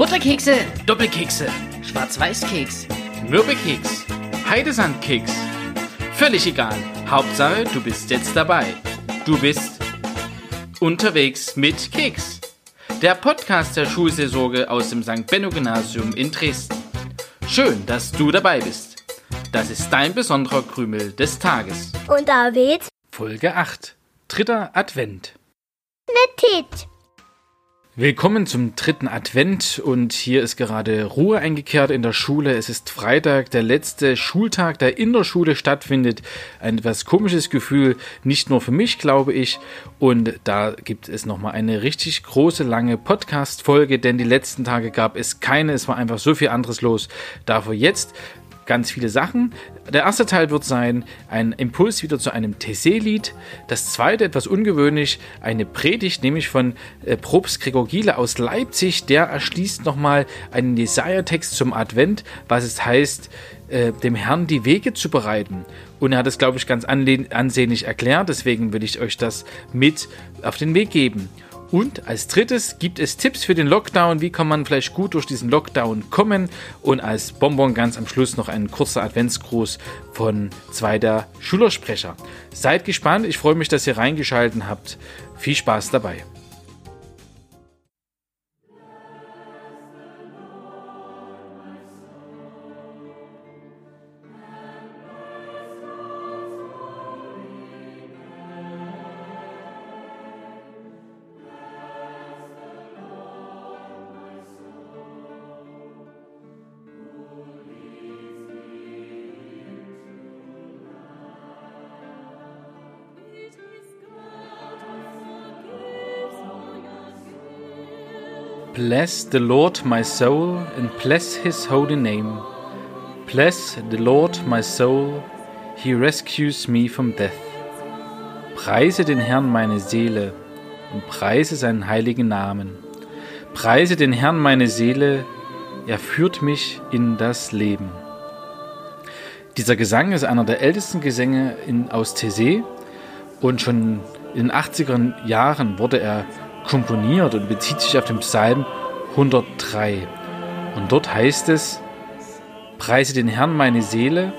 Butterkekse, Doppelkekse, Schwarz-Weiß-Keks, Mürbekeks, Heidesandkeks. Völlig egal. Hauptsache, du bist jetzt dabei. Du bist unterwegs mit Keks. Der Podcast der Schulseelsorge aus dem St. Benno Gymnasium in Dresden. Schön, dass du dabei bist. Das ist dein besonderer Krümel des Tages. Und David Folge 8. Dritter Advent. mit Tit. Willkommen zum dritten Advent und hier ist gerade Ruhe eingekehrt in der Schule. Es ist Freitag, der letzte Schultag, der in der Schule stattfindet. Ein etwas komisches Gefühl, nicht nur für mich, glaube ich. Und da gibt es nochmal eine richtig große, lange Podcast-Folge, denn die letzten Tage gab es keine. Es war einfach so viel anderes los. Dafür jetzt ganz viele Sachen. Der erste Teil wird sein ein Impuls wieder zu einem TC-Lied. Das zweite, etwas ungewöhnlich, eine Predigt, nämlich von äh, Probst Gregor Giele aus Leipzig. Der erschließt nochmal einen Jesaja-Text zum Advent, was es heißt, äh, dem Herrn die Wege zu bereiten. Und er hat es, glaube ich, ganz ansehnlich erklärt. Deswegen will ich euch das mit auf den Weg geben. Und als drittes gibt es Tipps für den Lockdown. Wie kann man vielleicht gut durch diesen Lockdown kommen? Und als Bonbon ganz am Schluss noch ein kurzer Adventsgruß von zwei der Schülersprecher. Seid gespannt. Ich freue mich, dass ihr reingeschalten habt. Viel Spaß dabei. Bless the Lord my soul and bless his holy name. Bless the Lord my soul, he rescues me from death. Preise den Herrn meine Seele und preise seinen heiligen Namen. Preise den Herrn meine Seele, er führt mich in das Leben. Dieser Gesang ist einer der ältesten Gesänge in, aus TC und schon in den 80er Jahren wurde er komponiert und bezieht sich auf den Psalm 103. Und dort heißt es, Preise den Herrn meine Seele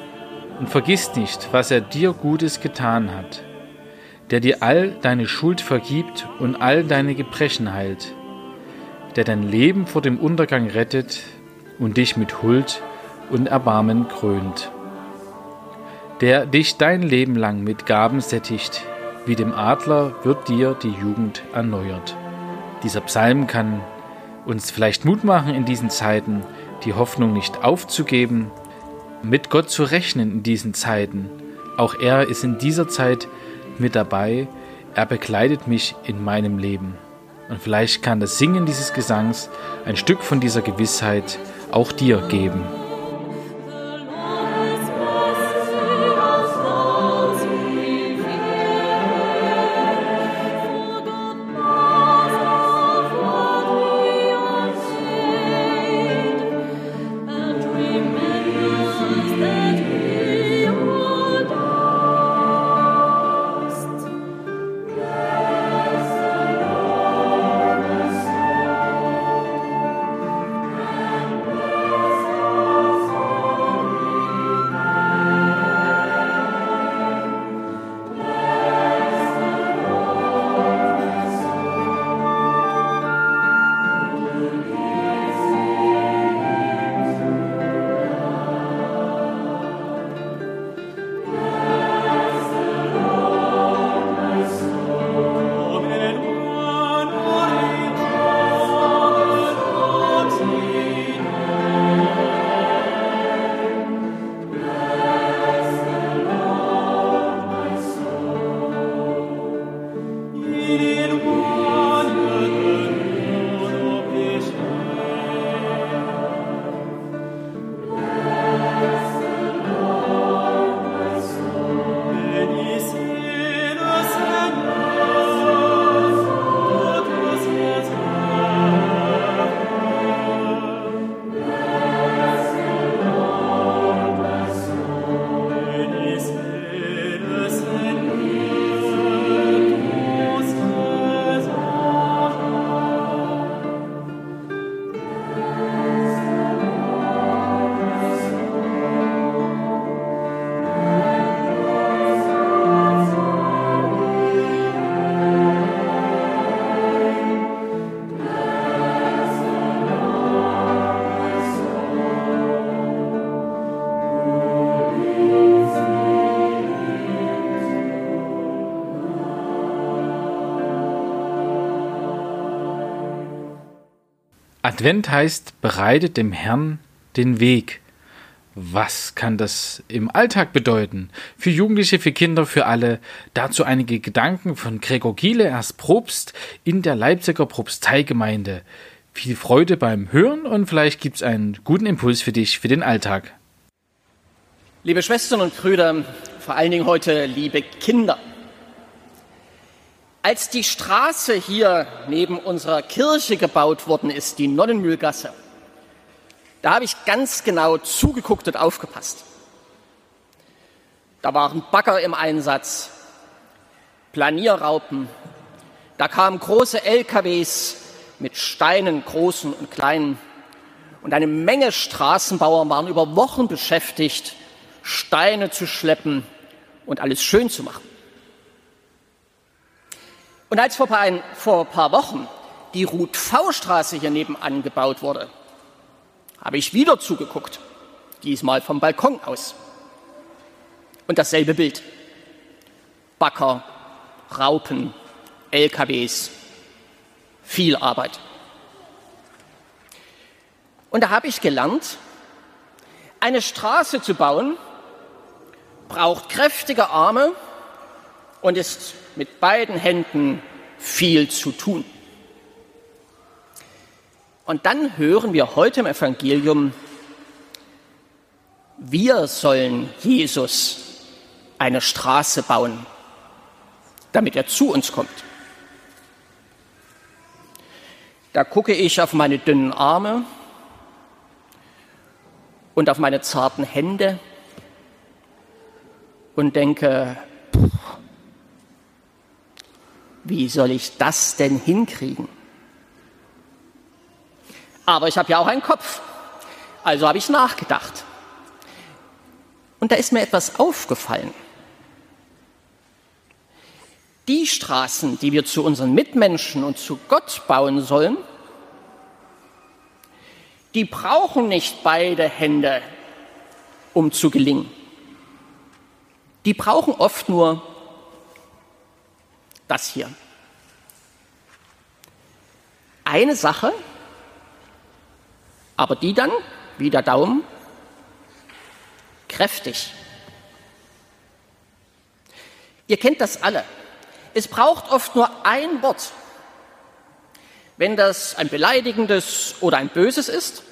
und vergiss nicht, was er dir Gutes getan hat, der dir all deine Schuld vergibt und all deine Gebrechen heilt, der dein Leben vor dem Untergang rettet und dich mit Huld und Erbarmen krönt, der dich dein Leben lang mit Gaben sättigt, wie dem Adler wird dir die Jugend erneuert. Dieser Psalm kann uns vielleicht Mut machen in diesen Zeiten, die Hoffnung nicht aufzugeben, mit Gott zu rechnen in diesen Zeiten. Auch er ist in dieser Zeit mit dabei. Er begleitet mich in meinem Leben. Und vielleicht kann das Singen dieses Gesangs ein Stück von dieser Gewissheit auch dir geben. Advent heißt, bereitet dem Herrn den Weg. Was kann das im Alltag bedeuten? Für Jugendliche, für Kinder, für alle. Dazu einige Gedanken von Gregor Giele, erst Propst in der Leipziger Propsteigemeinde. Viel Freude beim Hören und vielleicht gibt's einen guten Impuls für dich für den Alltag. Liebe Schwestern und Brüder, vor allen Dingen heute liebe Kinder. Als die Straße hier neben unserer Kirche gebaut worden ist, die Nonnenmühlgasse, da habe ich ganz genau zugeguckt und aufgepasst. Da waren Bagger im Einsatz, Planierraupen, da kamen große LKWs mit Steinen, großen und kleinen. Und eine Menge Straßenbauer waren über Wochen beschäftigt, Steine zu schleppen und alles schön zu machen. Und als vor ein, vor ein paar Wochen die Ruth-V-Straße hier nebenan gebaut wurde, habe ich wieder zugeguckt, diesmal vom Balkon aus. Und dasselbe Bild. Backer, Raupen, LKWs, viel Arbeit. Und da habe ich gelernt, eine Straße zu bauen braucht kräftige Arme und ist mit beiden Händen viel zu tun. Und dann hören wir heute im Evangelium, wir sollen Jesus eine Straße bauen, damit er zu uns kommt. Da gucke ich auf meine dünnen Arme und auf meine zarten Hände und denke, wie soll ich das denn hinkriegen? Aber ich habe ja auch einen Kopf, also habe ich nachgedacht. Und da ist mir etwas aufgefallen. Die Straßen, die wir zu unseren Mitmenschen und zu Gott bauen sollen, die brauchen nicht beide Hände, um zu gelingen. Die brauchen oft nur das hier. Eine Sache, aber die dann, wie der Daumen, kräftig. Ihr kennt das alle. Es braucht oft nur ein Wort. Wenn das ein beleidigendes oder ein böses ist,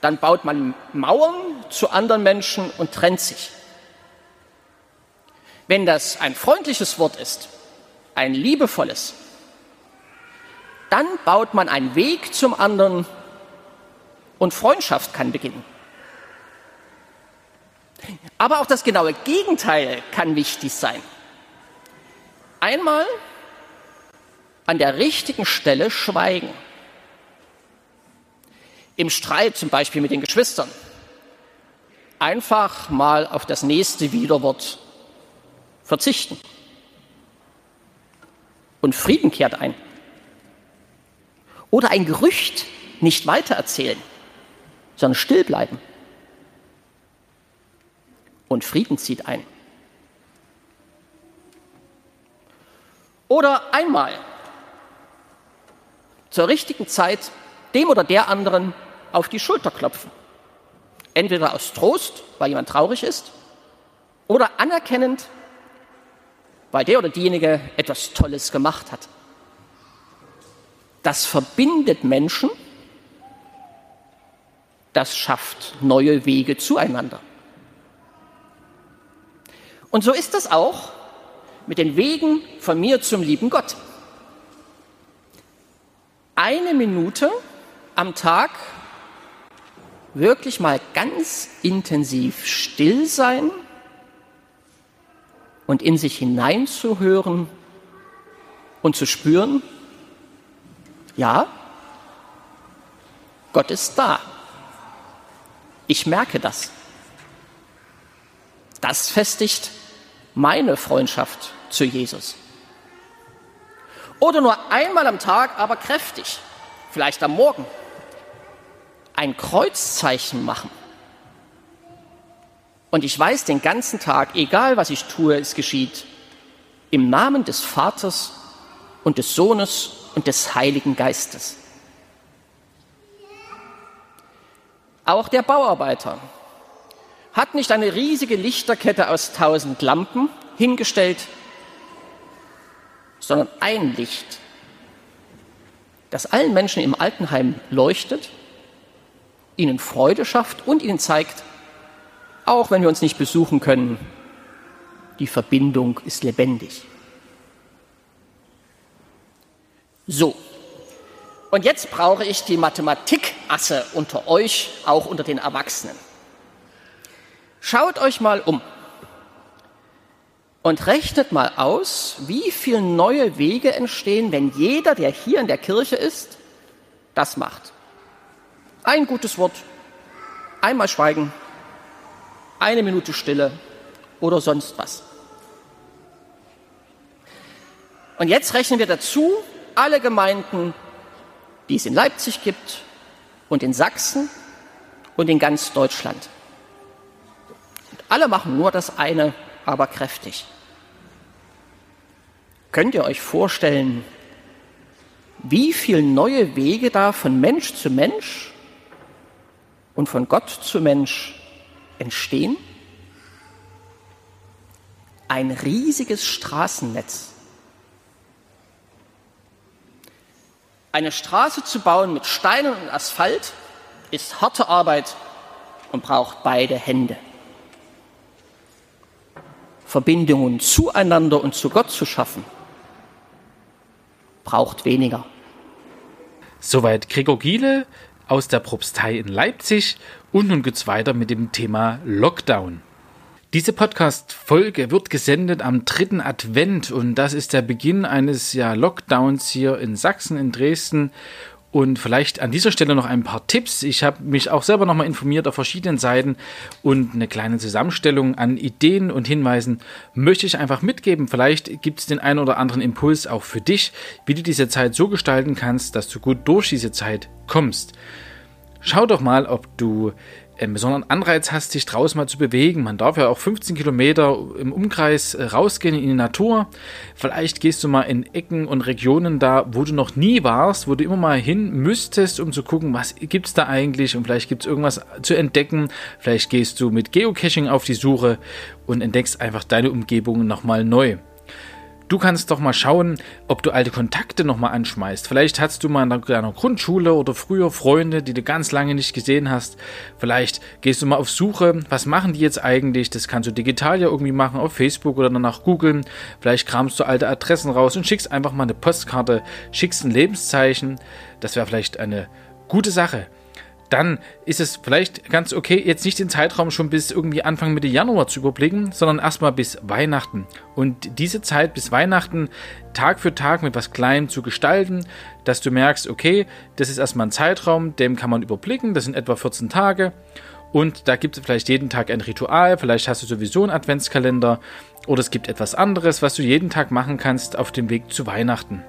dann baut man Mauern zu anderen Menschen und trennt sich. Wenn das ein freundliches Wort ist, ein liebevolles, dann baut man einen Weg zum anderen und Freundschaft kann beginnen. Aber auch das genaue Gegenteil kann wichtig sein. Einmal an der richtigen Stelle schweigen. Im Streit zum Beispiel mit den Geschwistern. Einfach mal auf das nächste Widerwort verzichten und Frieden kehrt ein. Oder ein Gerücht nicht weitererzählen, sondern still bleiben. Und Frieden zieht ein. Oder einmal zur richtigen Zeit dem oder der anderen auf die Schulter klopfen. Entweder aus Trost, weil jemand traurig ist, oder anerkennend, weil der oder diejenige etwas Tolles gemacht hat. Das verbindet Menschen, das schafft neue Wege zueinander. Und so ist das auch mit den Wegen von mir zum lieben Gott. Eine Minute am Tag wirklich mal ganz intensiv still sein und in sich hineinzuhören und zu spüren, ja, Gott ist da. Ich merke das. Das festigt meine Freundschaft zu Jesus. Oder nur einmal am Tag, aber kräftig, vielleicht am Morgen, ein Kreuzzeichen machen und ich weiß den ganzen Tag, egal was ich tue, es geschieht im Namen des Vaters und des Sohnes und des Heiligen Geistes. Auch der Bauarbeiter hat nicht eine riesige Lichterkette aus tausend Lampen hingestellt, sondern ein Licht, das allen Menschen im Altenheim leuchtet, ihnen Freude schafft und ihnen zeigt, auch wenn wir uns nicht besuchen können, die Verbindung ist lebendig. So, und jetzt brauche ich die Mathematikasse unter euch, auch unter den Erwachsenen. Schaut euch mal um und rechnet mal aus, wie viele neue Wege entstehen, wenn jeder, der hier in der Kirche ist, das macht. Ein gutes Wort, einmal Schweigen, eine Minute Stille oder sonst was. Und jetzt rechnen wir dazu alle Gemeinden, die es in Leipzig gibt und in Sachsen und in ganz Deutschland. Und alle machen nur das eine, aber kräftig. Könnt ihr euch vorstellen, wie viele neue Wege da von Mensch zu Mensch und von Gott zu Mensch entstehen? Ein riesiges Straßennetz. Eine Straße zu bauen mit Steinen und Asphalt ist harte Arbeit und braucht beide Hände. Verbindungen zueinander und zu Gott zu schaffen, braucht weniger. Soweit Gregor Giele aus der Propstei in Leipzig und nun geht's weiter mit dem Thema Lockdown. Diese Podcast-Folge wird gesendet am dritten Advent und das ist der Beginn eines ja, Lockdowns hier in Sachsen, in Dresden. Und vielleicht an dieser Stelle noch ein paar Tipps. Ich habe mich auch selber nochmal informiert auf verschiedenen Seiten und eine kleine Zusammenstellung an Ideen und Hinweisen möchte ich einfach mitgeben. Vielleicht gibt es den einen oder anderen Impuls auch für dich, wie du diese Zeit so gestalten kannst, dass du gut durch diese Zeit kommst. Schau doch mal, ob du einen besonderen Anreiz hast, dich draußen mal zu bewegen. Man darf ja auch 15 Kilometer im Umkreis äh, rausgehen in die Natur. Vielleicht gehst du mal in Ecken und Regionen da, wo du noch nie warst, wo du immer mal hin müsstest, um zu gucken, was gibt es da eigentlich und vielleicht gibt es irgendwas zu entdecken. Vielleicht gehst du mit Geocaching auf die Suche und entdeckst einfach deine Umgebung nochmal neu. Du kannst doch mal schauen, ob du alte Kontakte nochmal anschmeißt. Vielleicht hast du mal in deiner Grundschule oder früher Freunde, die du ganz lange nicht gesehen hast. Vielleicht gehst du mal auf Suche, was machen die jetzt eigentlich? Das kannst du digital ja irgendwie machen, auf Facebook oder danach googeln. Vielleicht kramst du alte Adressen raus und schickst einfach mal eine Postkarte, schickst ein Lebenszeichen. Das wäre vielleicht eine gute Sache dann ist es vielleicht ganz okay, jetzt nicht den Zeitraum schon bis irgendwie Anfang Mitte Januar zu überblicken, sondern erstmal bis Weihnachten. Und diese Zeit bis Weihnachten Tag für Tag mit was Kleinem zu gestalten, dass du merkst, okay, das ist erstmal ein Zeitraum, dem kann man überblicken, das sind etwa 14 Tage. Und da gibt es vielleicht jeden Tag ein Ritual, vielleicht hast du sowieso einen Adventskalender oder es gibt etwas anderes, was du jeden Tag machen kannst auf dem Weg zu Weihnachten.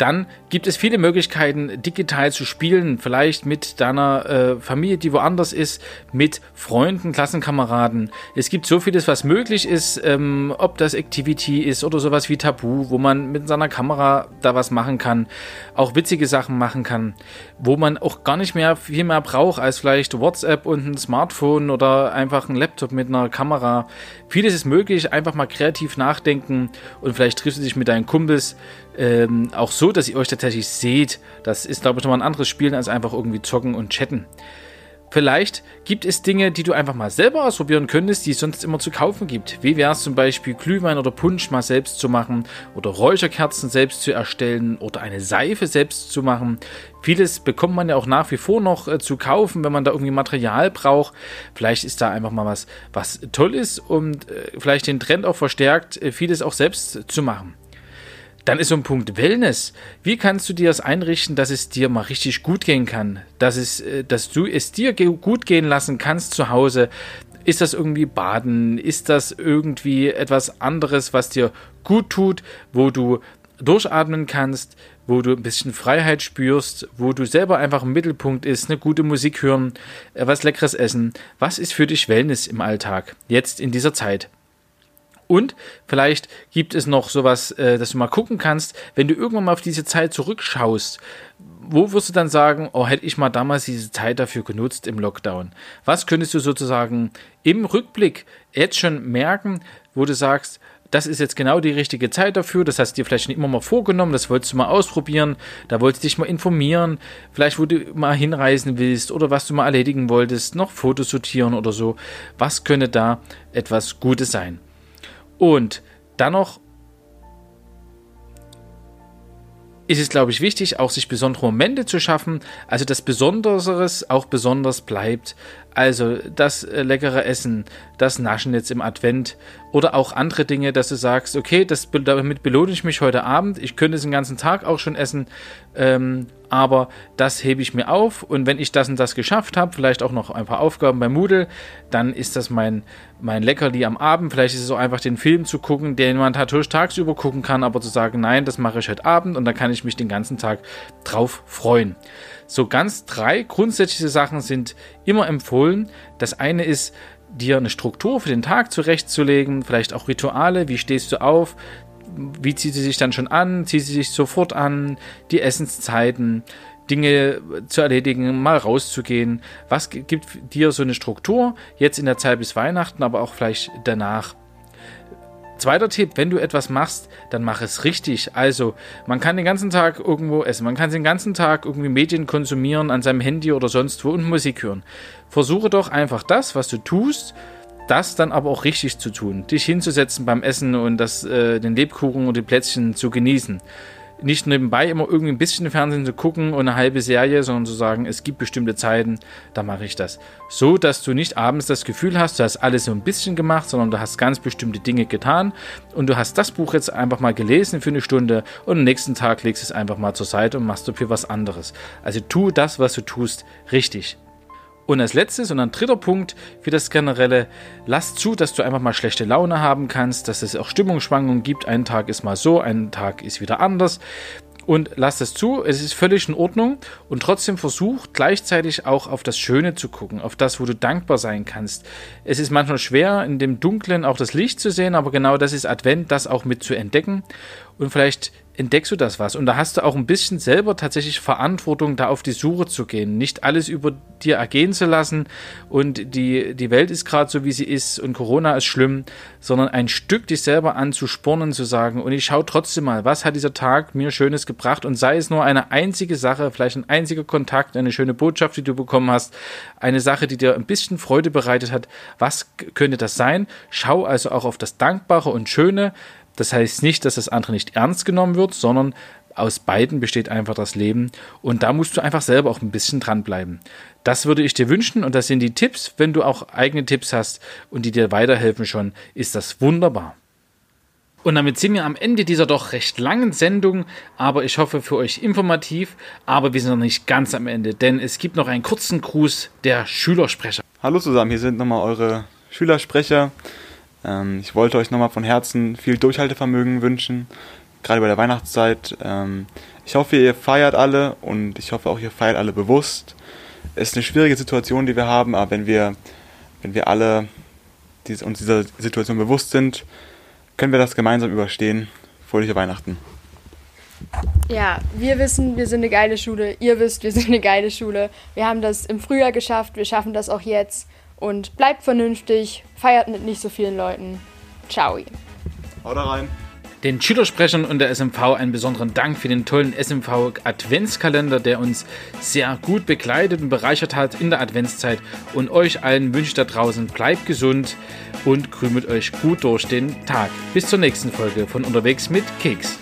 Dann gibt es viele Möglichkeiten, digital zu spielen, vielleicht mit deiner äh, Familie, die woanders ist, mit Freunden, Klassenkameraden. Es gibt so vieles, was möglich ist, ähm, ob das Activity ist oder sowas wie Tabu, wo man mit seiner Kamera da was machen kann, auch witzige Sachen machen kann, wo man auch gar nicht mehr viel mehr braucht als vielleicht WhatsApp und ein Smartphone oder einfach ein Laptop mit einer Kamera. Vieles ist möglich, einfach mal kreativ nachdenken und vielleicht triffst du dich mit deinen Kumpels ähm, auch so, dass ihr euch tatsächlich seht. Das ist, glaube ich, nochmal ein anderes Spielen als einfach irgendwie zocken und chatten. Vielleicht gibt es Dinge, die du einfach mal selber ausprobieren könntest, die es sonst immer zu kaufen gibt. Wie wäre es zum Beispiel, Glühwein oder Punsch mal selbst zu machen oder Räucherkerzen selbst zu erstellen oder eine Seife selbst zu machen. Vieles bekommt man ja auch nach wie vor noch äh, zu kaufen, wenn man da irgendwie Material braucht. Vielleicht ist da einfach mal was, was toll ist und äh, vielleicht den Trend auch verstärkt, äh, vieles auch selbst zu machen. Dann ist so ein Punkt Wellness. Wie kannst du dir das einrichten, dass es dir mal richtig gut gehen kann? Dass, es, äh, dass du es dir gut gehen lassen kannst zu Hause? Ist das irgendwie Baden? Ist das irgendwie etwas anderes, was dir gut tut, wo du durchatmen kannst, wo du ein bisschen Freiheit spürst, wo du selber einfach im Mittelpunkt ist, eine gute Musik hören, äh, was leckeres essen. Was ist für dich Wellness im Alltag, jetzt in dieser Zeit? Und vielleicht gibt es noch sowas, äh, dass du mal gucken kannst, wenn du irgendwann mal auf diese Zeit zurückschaust, wo wirst du dann sagen, oh, hätte ich mal damals diese Zeit dafür genutzt im Lockdown? Was könntest du sozusagen im Rückblick jetzt schon merken, wo du sagst, das ist jetzt genau die richtige Zeit dafür, das hast du dir vielleicht nicht immer mal vorgenommen, das wolltest du mal ausprobieren, da wolltest du dich mal informieren, vielleicht wo du mal hinreisen willst oder was du mal erledigen wolltest, noch Fotos sortieren oder so. Was könnte da etwas Gutes sein? Und dann noch ist es, glaube ich, wichtig, auch sich besondere Momente zu schaffen, also dass Besonderes auch besonders bleibt. Also das äh, leckere Essen, das Naschen jetzt im Advent oder auch andere Dinge, dass du sagst, okay, das, damit belohne ich mich heute Abend. Ich könnte es den ganzen Tag auch schon essen, ähm, aber das hebe ich mir auf und wenn ich das und das geschafft habe, vielleicht auch noch ein paar Aufgaben bei Moodle, dann ist das mein, mein Leckerli am Abend. Vielleicht ist es so einfach den Film zu gucken, den man natürlich tagsüber gucken kann, aber zu sagen, nein, das mache ich heute Abend und da kann ich mich den ganzen Tag drauf freuen. So ganz drei grundsätzliche Sachen sind immer empfohlen. Das eine ist, dir eine Struktur für den Tag zurechtzulegen, vielleicht auch Rituale, wie stehst du auf, wie zieht sie sich dann schon an, zieht sie sich sofort an, die Essenszeiten, Dinge zu erledigen, mal rauszugehen. Was gibt dir so eine Struktur jetzt in der Zeit bis Weihnachten, aber auch vielleicht danach? Zweiter Tipp, wenn du etwas machst, dann mach es richtig. Also, man kann den ganzen Tag irgendwo essen, man kann den ganzen Tag irgendwie Medien konsumieren an seinem Handy oder sonst wo und Musik hören. Versuche doch einfach das, was du tust, das dann aber auch richtig zu tun. Dich hinzusetzen beim Essen und das, äh, den Lebkuchen und die Plätzchen zu genießen nicht nebenbei immer irgendwie ein bisschen Fernsehen zu gucken und eine halbe Serie, sondern zu sagen, es gibt bestimmte Zeiten, da mache ich das. So, dass du nicht abends das Gefühl hast, du hast alles so ein bisschen gemacht, sondern du hast ganz bestimmte Dinge getan und du hast das Buch jetzt einfach mal gelesen für eine Stunde und am nächsten Tag legst es einfach mal zur Seite und machst dafür was anderes. Also tu das, was du tust, richtig. Und als letztes und ein dritter Punkt für das Generelle, lass zu, dass du einfach mal schlechte Laune haben kannst, dass es auch Stimmungsschwankungen gibt. Ein Tag ist mal so, ein Tag ist wieder anders. Und lass das zu, es ist völlig in Ordnung und trotzdem versuch gleichzeitig auch auf das Schöne zu gucken, auf das, wo du dankbar sein kannst. Es ist manchmal schwer, in dem Dunklen auch das Licht zu sehen, aber genau das ist Advent, das auch mit zu entdecken. Und vielleicht entdeckst du das was. Und da hast du auch ein bisschen selber tatsächlich Verantwortung, da auf die Suche zu gehen. Nicht alles über dir ergehen zu lassen und die, die Welt ist gerade so, wie sie ist und Corona ist schlimm, sondern ein Stück dich selber anzuspornen, zu sagen, und ich schaue trotzdem mal, was hat dieser Tag mir Schönes gebracht und sei es nur eine einzige Sache, vielleicht ein einziger Kontakt, eine schöne Botschaft, die du bekommen hast, eine Sache, die dir ein bisschen Freude bereitet hat. Was könnte das sein? Schau also auch auf das Dankbare und Schöne, das heißt nicht, dass das andere nicht ernst genommen wird, sondern aus beiden besteht einfach das Leben und da musst du einfach selber auch ein bisschen dranbleiben. Das würde ich dir wünschen und das sind die Tipps. Wenn du auch eigene Tipps hast und die dir weiterhelfen schon, ist das wunderbar. Und damit sind wir am Ende dieser doch recht langen Sendung, aber ich hoffe für euch informativ. Aber wir sind noch nicht ganz am Ende, denn es gibt noch einen kurzen Gruß der Schülersprecher. Hallo zusammen, hier sind nochmal eure Schülersprecher. Ähm, ich wollte euch nochmal von Herzen viel Durchhaltevermögen wünschen, gerade bei der Weihnachtszeit. Ähm, ich hoffe, ihr feiert alle und ich hoffe auch, ihr feiert alle bewusst. Es ist eine schwierige Situation, die wir haben, aber wenn wir, wenn wir alle dies, uns dieser Situation bewusst sind, können wir das gemeinsam überstehen. Fröhliche Weihnachten. Ja, wir wissen, wir sind eine geile Schule. Ihr wisst, wir sind eine geile Schule. Wir haben das im Frühjahr geschafft, wir schaffen das auch jetzt und bleibt vernünftig, feiert mit nicht so vielen Leuten. Ciao. Haut rein. Den Schülersprechern und der SMV einen besonderen Dank für den tollen SMV Adventskalender, der uns sehr gut begleitet und bereichert hat in der Adventszeit. Und euch allen wünsche ich da draußen, bleibt gesund und krümelt euch gut durch den Tag. Bis zur nächsten Folge von Unterwegs mit Keks.